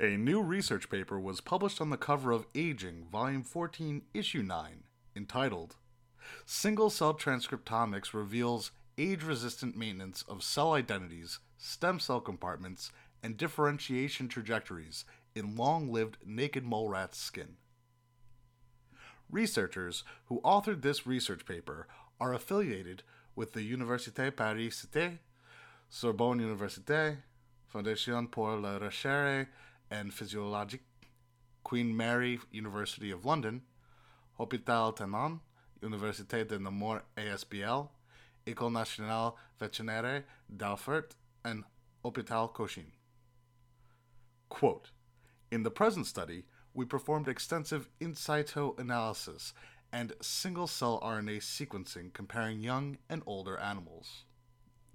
A new research paper was published on the cover of Aging, Volume 14, Issue 9, entitled Single Cell Transcriptomics Reveals Age Resistant Maintenance of Cell Identities, Stem Cell Compartments, and Differentiation Trajectories in Long Lived Naked Mole Rat Skin. Researchers who authored this research paper are affiliated with the Université Paris Cité, Sorbonne Université, Fondation pour la Recherche and Physiologique, Queen Mary University of London, Hôpital Tenon, Université de Namur ASBL, École Nationale Vétérinaire d'Alfort, and Hôpital Cochin. Quote, in the present study, we performed extensive in situ analysis and single cell RNA sequencing comparing young and older animals.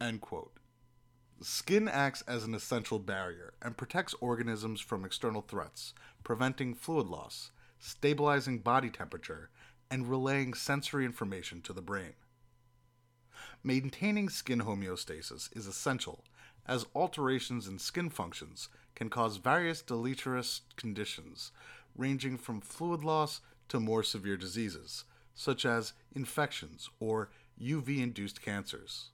End quote. Skin acts as an essential barrier and protects organisms from external threats, preventing fluid loss, stabilizing body temperature, and relaying sensory information to the brain. Maintaining skin homeostasis is essential, as alterations in skin functions can cause various deleterious conditions, ranging from fluid loss to more severe diseases, such as infections or UV induced cancers.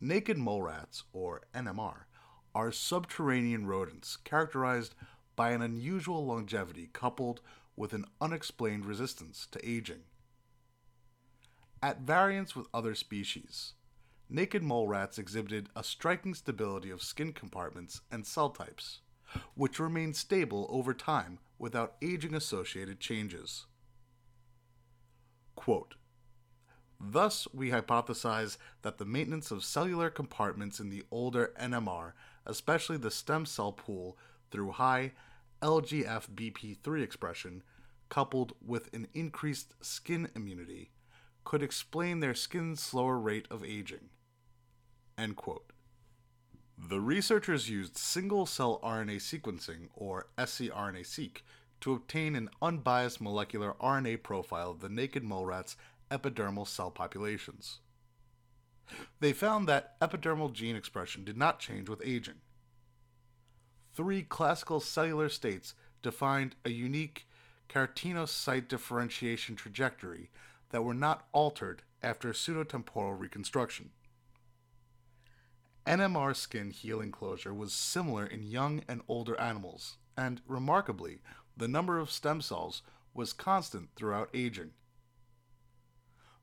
Naked mole rats, or NMR, are subterranean rodents characterized by an unusual longevity coupled with an unexplained resistance to aging. At variance with other species, naked mole rats exhibited a striking stability of skin compartments and cell types, which remained stable over time without aging associated changes. Quote, Thus, we hypothesize that the maintenance of cellular compartments in the older NMR, especially the stem cell pool, through high LGFBP3 expression, coupled with an increased skin immunity, could explain their skin's slower rate of aging. End quote. The researchers used single cell RNA sequencing, or scRNA-seq, to obtain an unbiased molecular RNA profile of the naked mole rats epidermal cell populations. They found that epidermal gene expression did not change with aging. Three classical cellular states defined a unique keratinocyte differentiation trajectory that were not altered after pseudotemporal reconstruction. NMR skin healing closure was similar in young and older animals, and remarkably, the number of stem cells was constant throughout aging.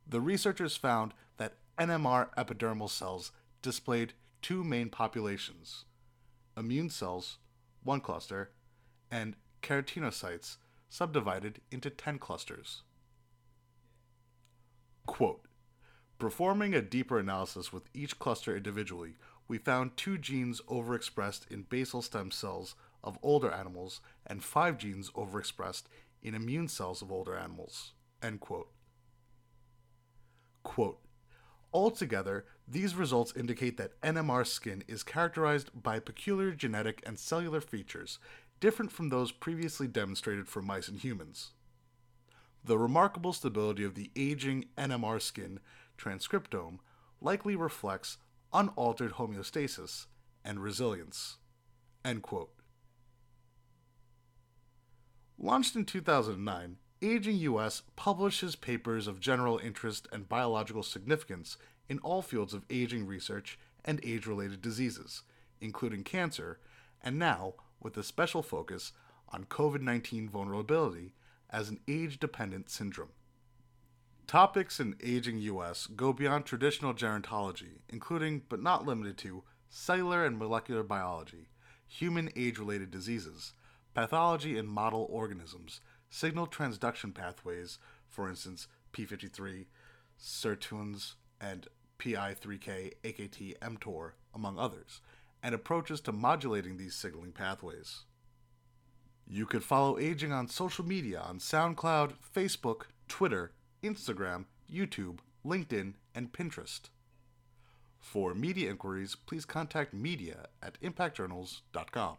The researchers found that NMR epidermal cells displayed two main populations immune cells, one cluster, and keratinocytes, subdivided into 10 clusters. Quote, Performing a deeper analysis with each cluster individually, we found two genes overexpressed in basal stem cells of older animals and five genes overexpressed in immune cells of older animals. End quote. Quote, Altogether, these results indicate that NMR skin is characterized by peculiar genetic and cellular features different from those previously demonstrated for mice and humans. The remarkable stability of the aging NMR skin transcriptome likely reflects unaltered homeostasis and resilience. Launched in 2009, Aging US publishes papers of general interest and biological significance in all fields of aging research and age related diseases, including cancer, and now with a special focus on COVID 19 vulnerability as an age dependent syndrome. Topics in Aging US go beyond traditional gerontology, including but not limited to cellular and molecular biology, human age related diseases, pathology in model organisms signal transduction pathways, for instance, P53, sirtuins, and PI3K, AKT, mTOR, among others, and approaches to modulating these signaling pathways. You could follow Aging on social media on SoundCloud, Facebook, Twitter, Instagram, YouTube, LinkedIn, and Pinterest. For media inquiries, please contact media at impactjournals.com.